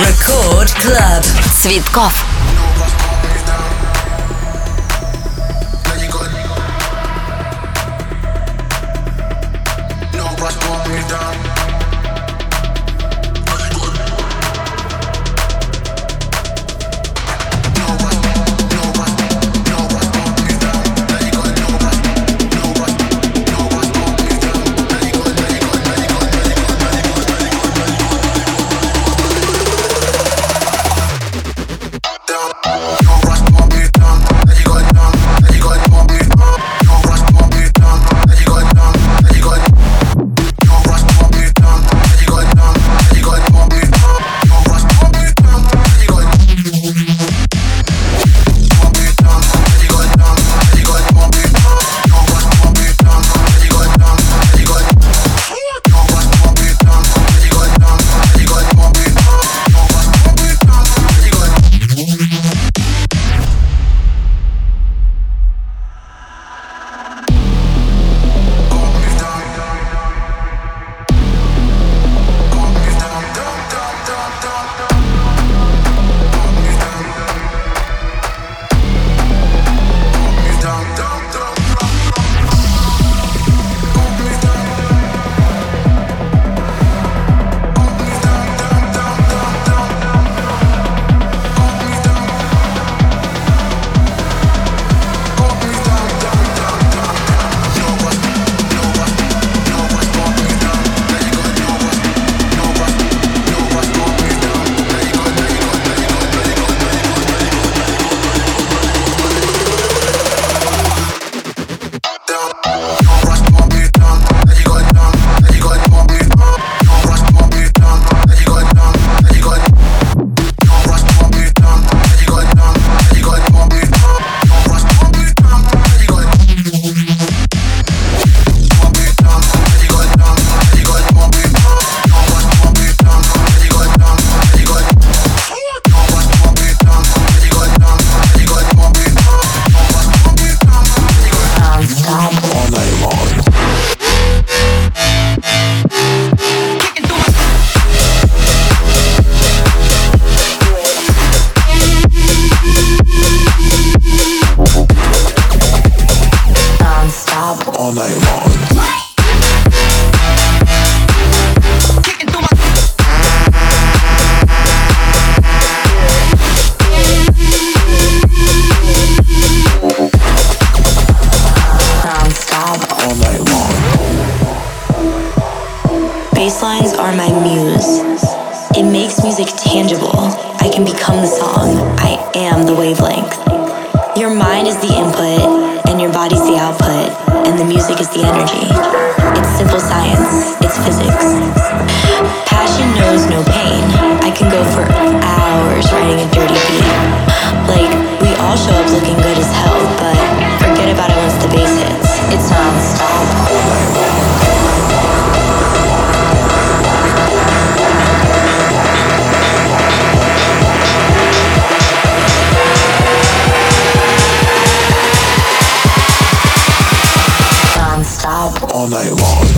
Рекорд Клаб. Цветков.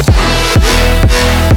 Música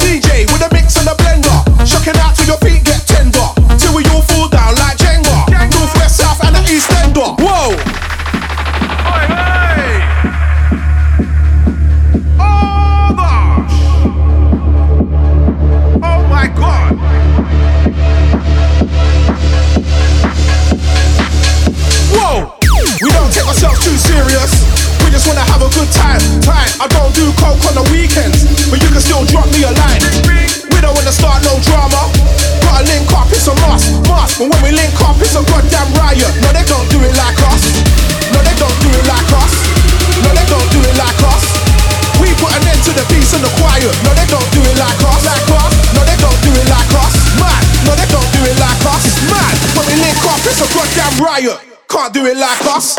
DJ with mix and blender. Out till your feet get tender. Till we all fall down like Jenga. South, and the Whoa! Hey! Oh, gosh! Oh, my God! Whoa! We don't take ourselves too serious. We just wanna have a good time, time. I don't do coke on the weekends still drop me a line. We don't wanna start no drama. Gotta link up, it's a must, must. And when we link up, it's a goddamn riot. No, they don't do it like us. No, they don't do it like us. No, they don't do it like us. We put an end to the peace and the quiet. No, they don't do it like us. Like us. No, they don't do it like us. man. No, they don't do it like us. man. When we link up, it's a goddamn riot. Can't do it like us.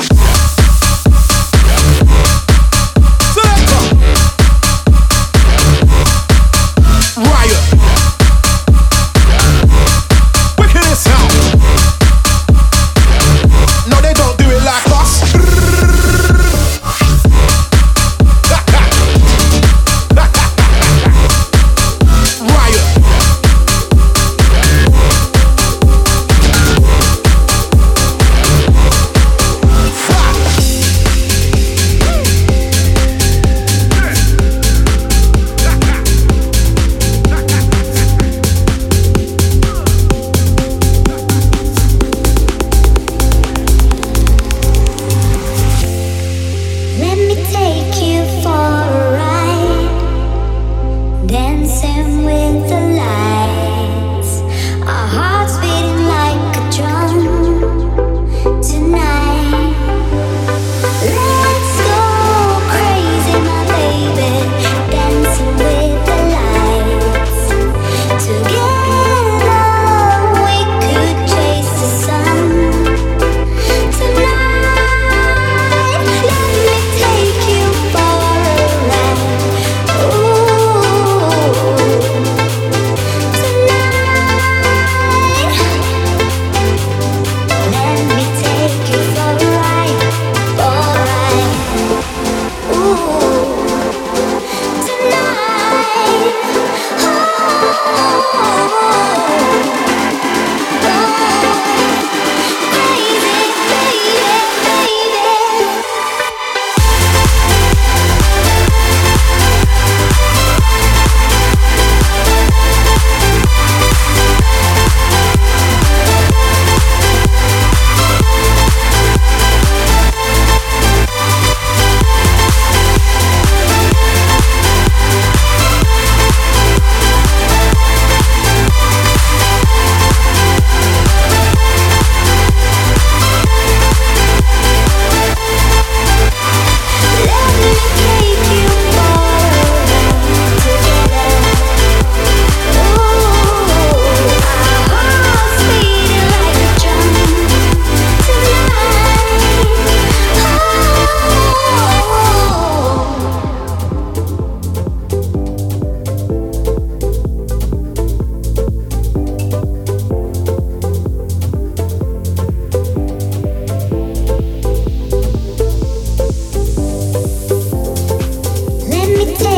Let me take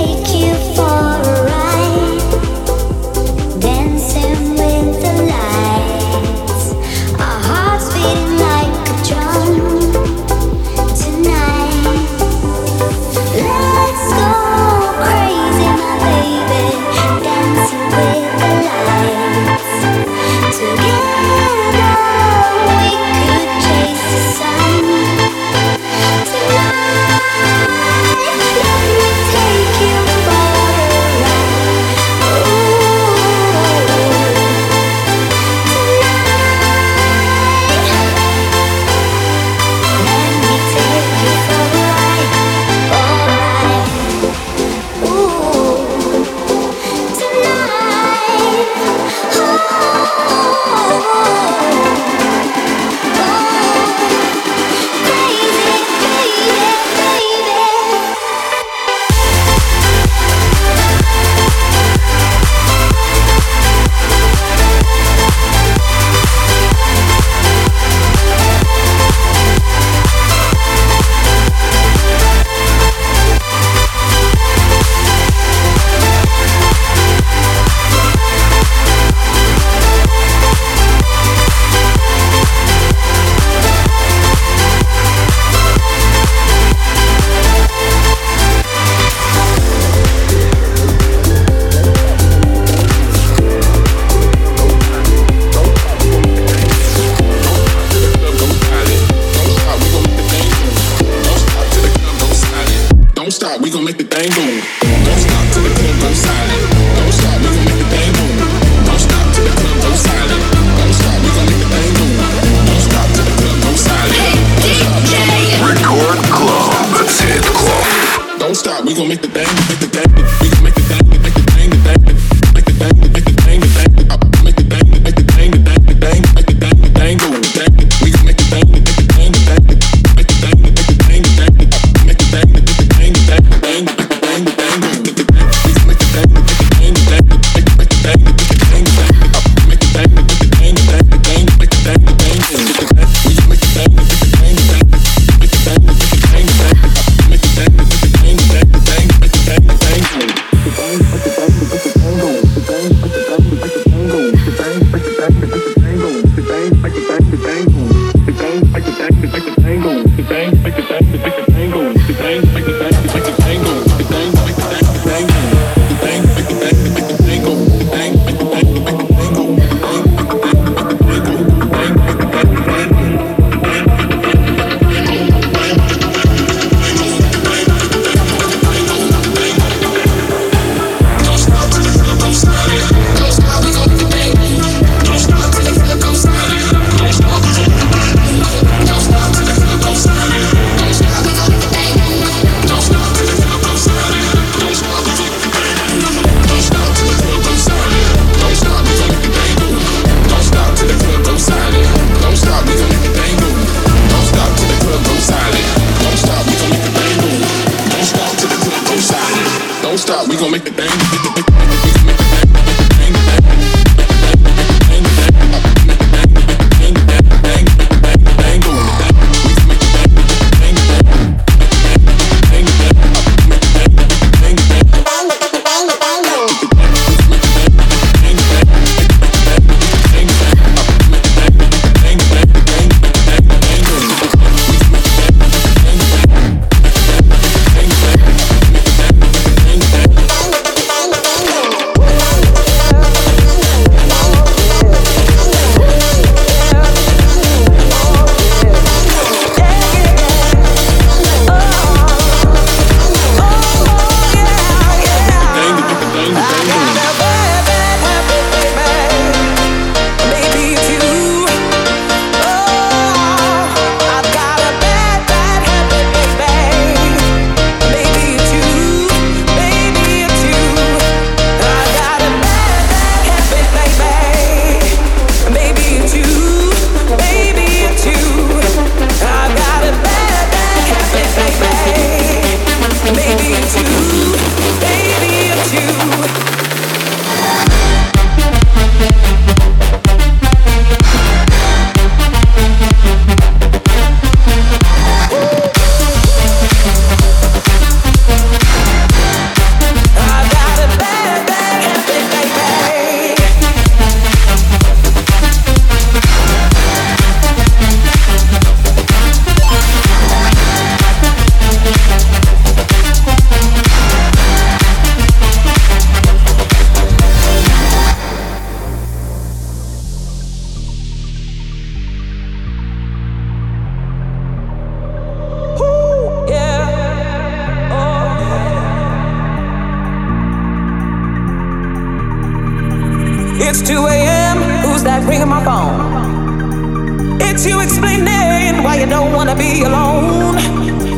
It's 2 a.m. Who's that ringing my phone? It's you explaining why you don't wanna be alone.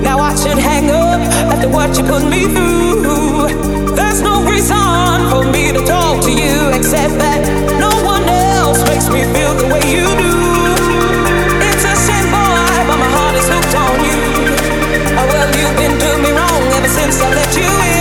Now I should hang up after what you put me through. There's no reason for me to talk to you except that no one else makes me feel the way you do. It's a shame, boy, but my heart is hooked on you. Oh well, you've been doing me wrong ever since I let you in.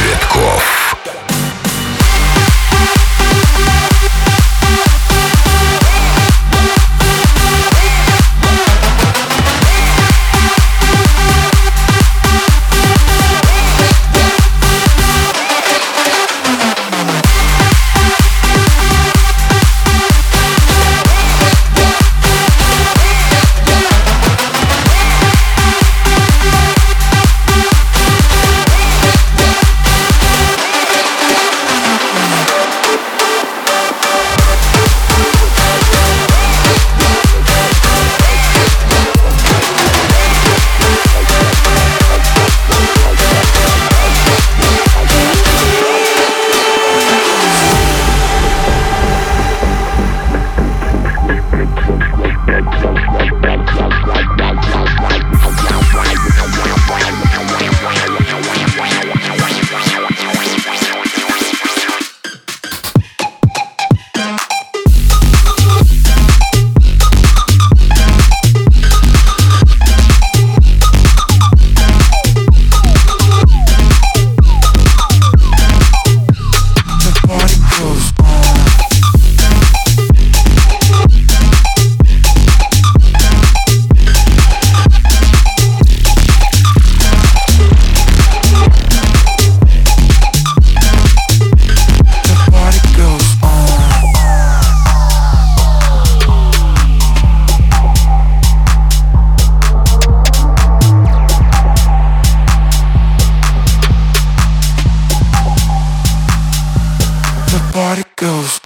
Цветков. goes.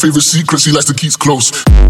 favorite secrets, he likes to keep close.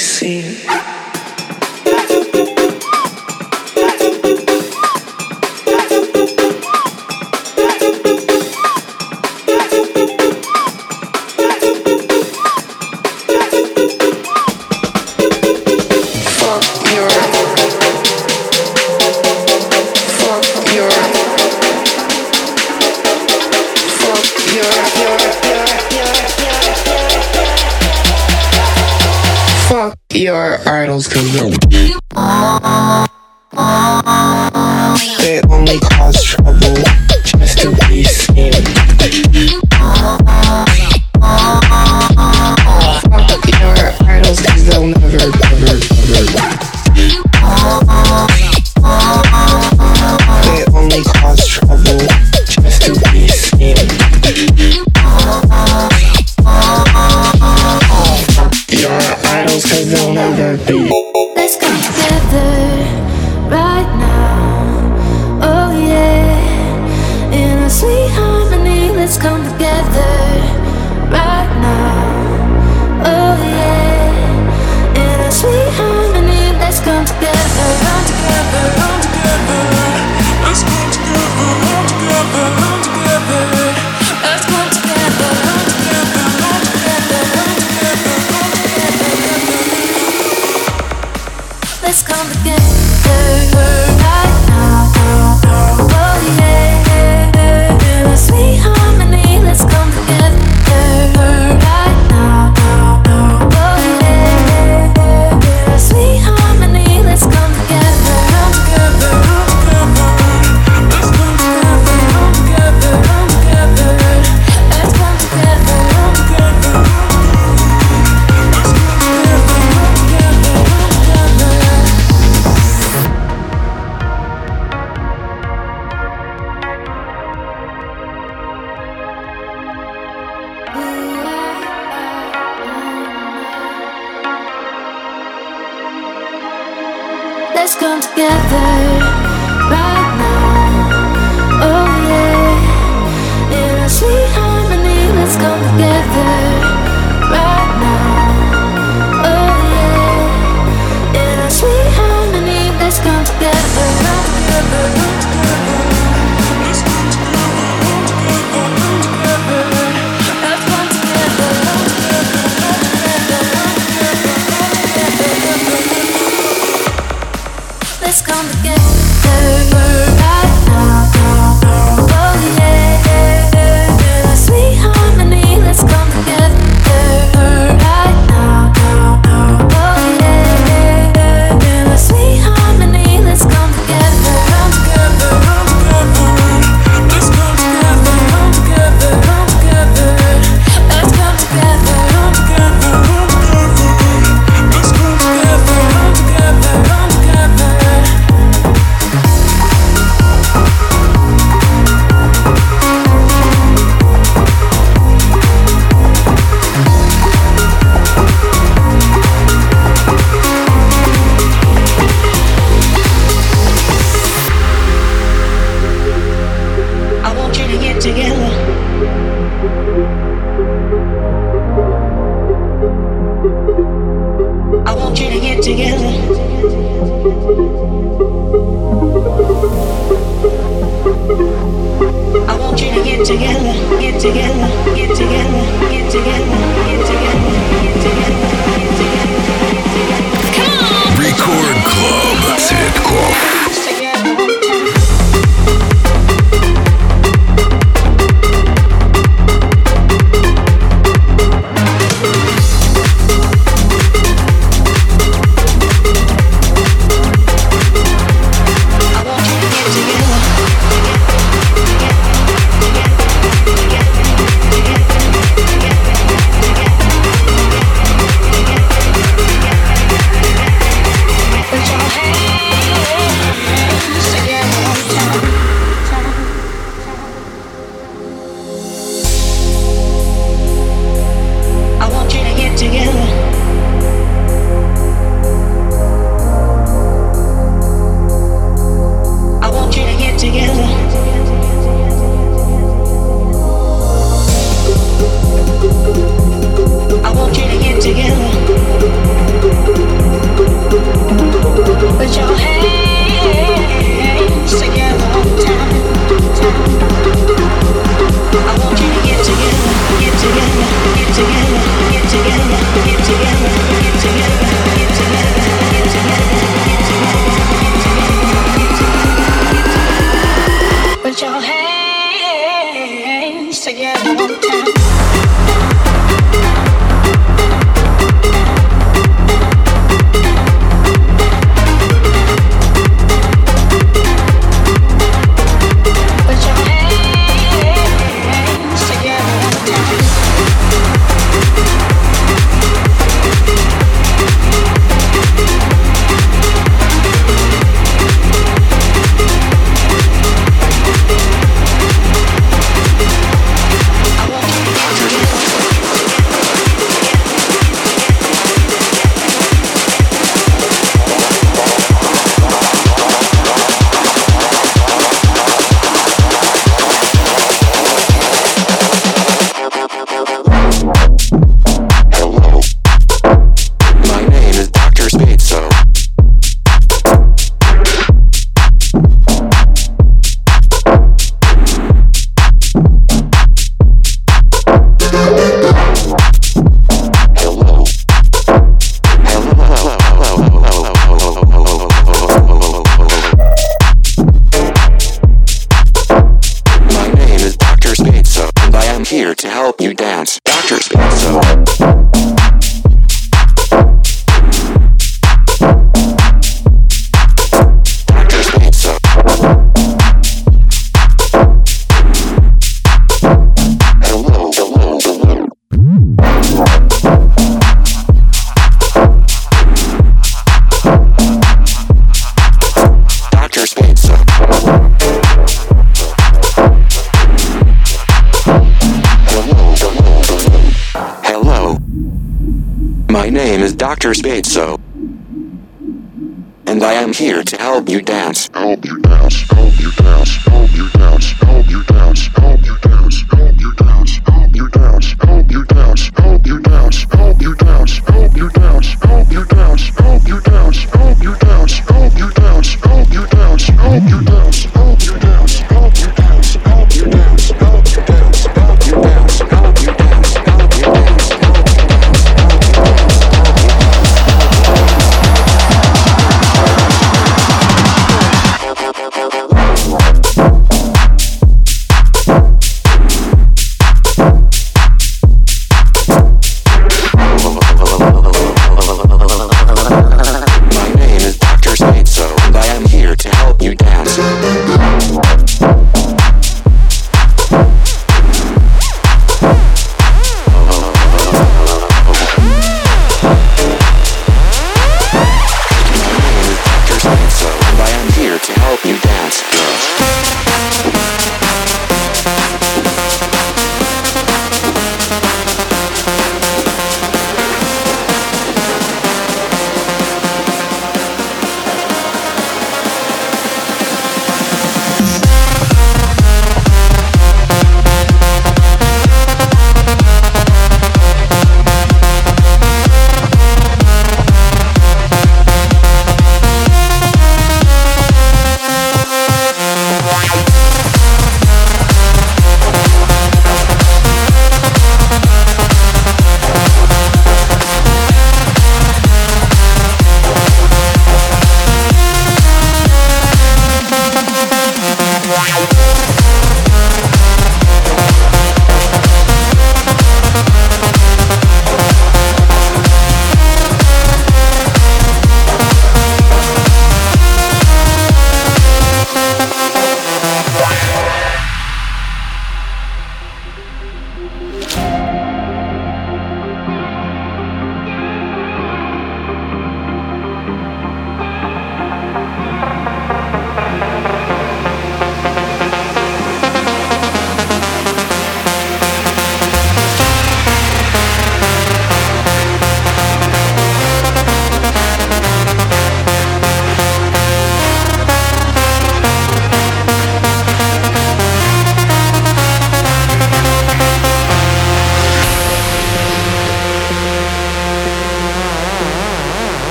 seen. battles to win. Together. I want you to get together, get together,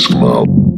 Smile.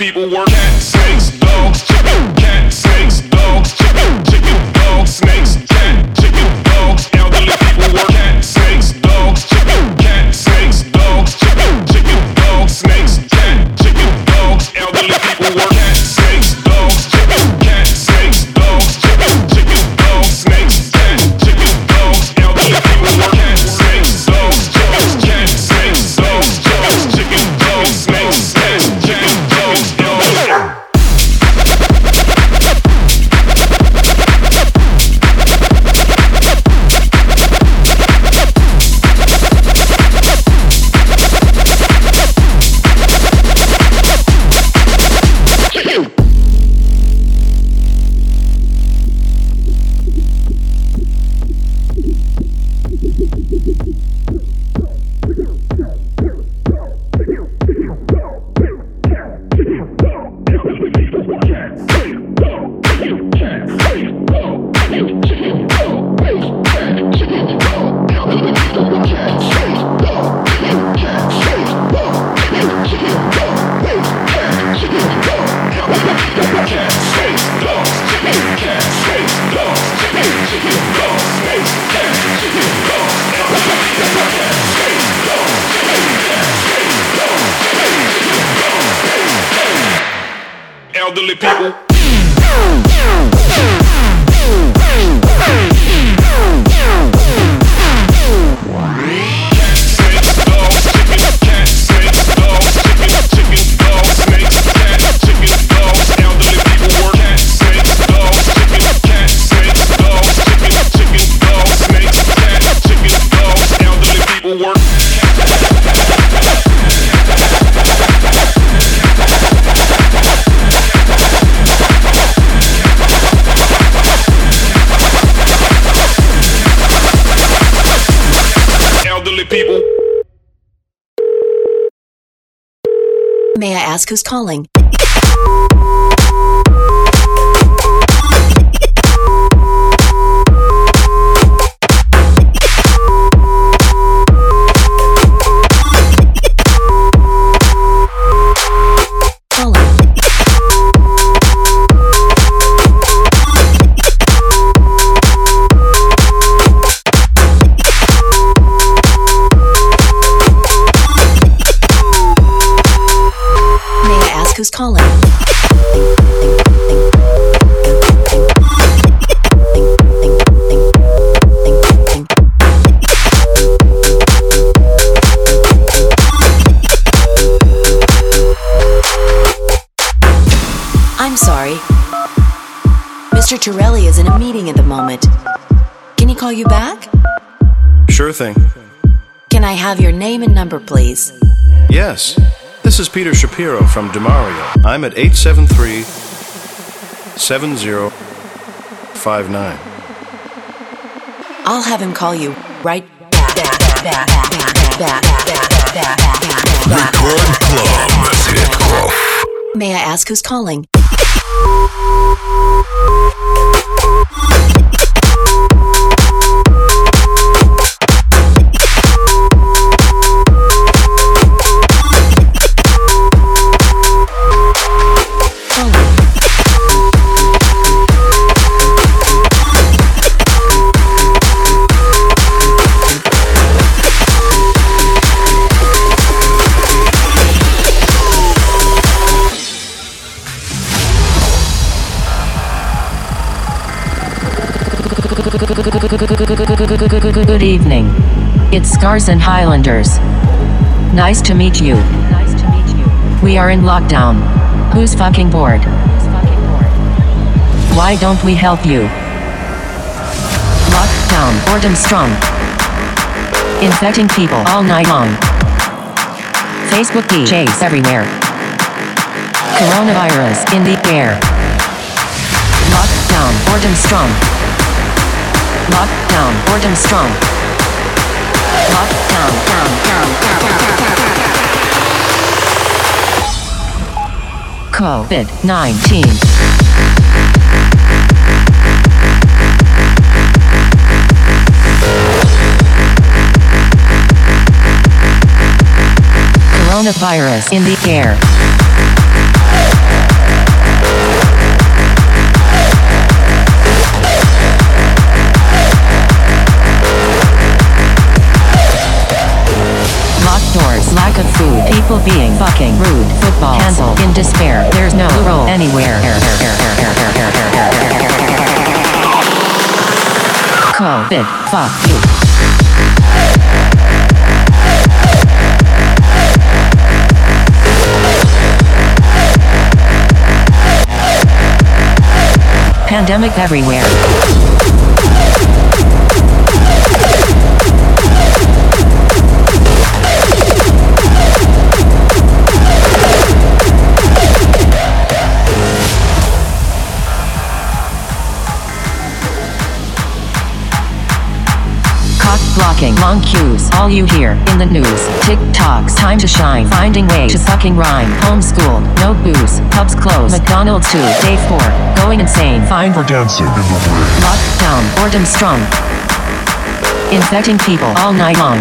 People ask who's calling? Calling. Who's calling? I'm sorry. Mr. Torelli is in a meeting at the moment. Can he call you back? Sure thing. Can I have your name and number, please? Peter Shapiro from Demario. I'm at 873 7059. I'll have him call you right back. Record Club. May I ask who's calling? Good evening. It's Scaarz and Highlanderz. Nice to meet you. Nice to meet you. We are in lockdown. Who's fucking bored? Who's fucking bored? Why don't we help you? Lockdown, boredom strong. Infecting people all night long. Facebook DJs everywhere. Coronavirus in the air. Lockdown, boredom strong. Lockdown, boredom strong. Lockdown, down, down, down, down. COVID 19. Coronavirus in the air. People being fucking rude, football cancelled in despair. There's no role anywhere. COVID, fuck you. Pandemic everywhere. Long queues, all you hear in the news. TikToks, time to shine, finding way to fucking rhyme. Homeschool, no booze, pubs closed. McDonald's too, day four, going insane. Fine for dancing in the rain. Lockdown, boredom strong. Infecting people all night long.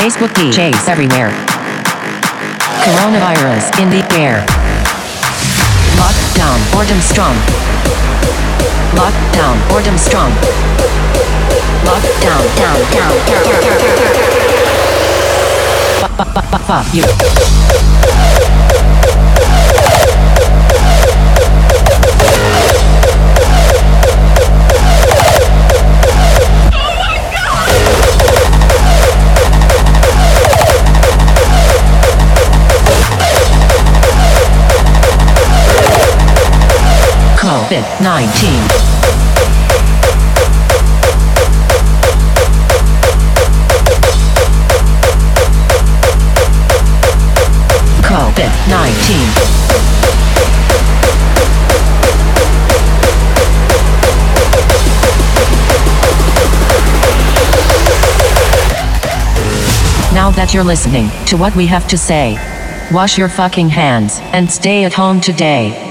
Facebook DJs everywhere. Coronavirus in the air. Lockdown, boredom strong. Lockdown, boredom strong down, down, down, COVID-19. COVID 19. that you're listening to what we have to say. Wash your fucking hands and stay at home today.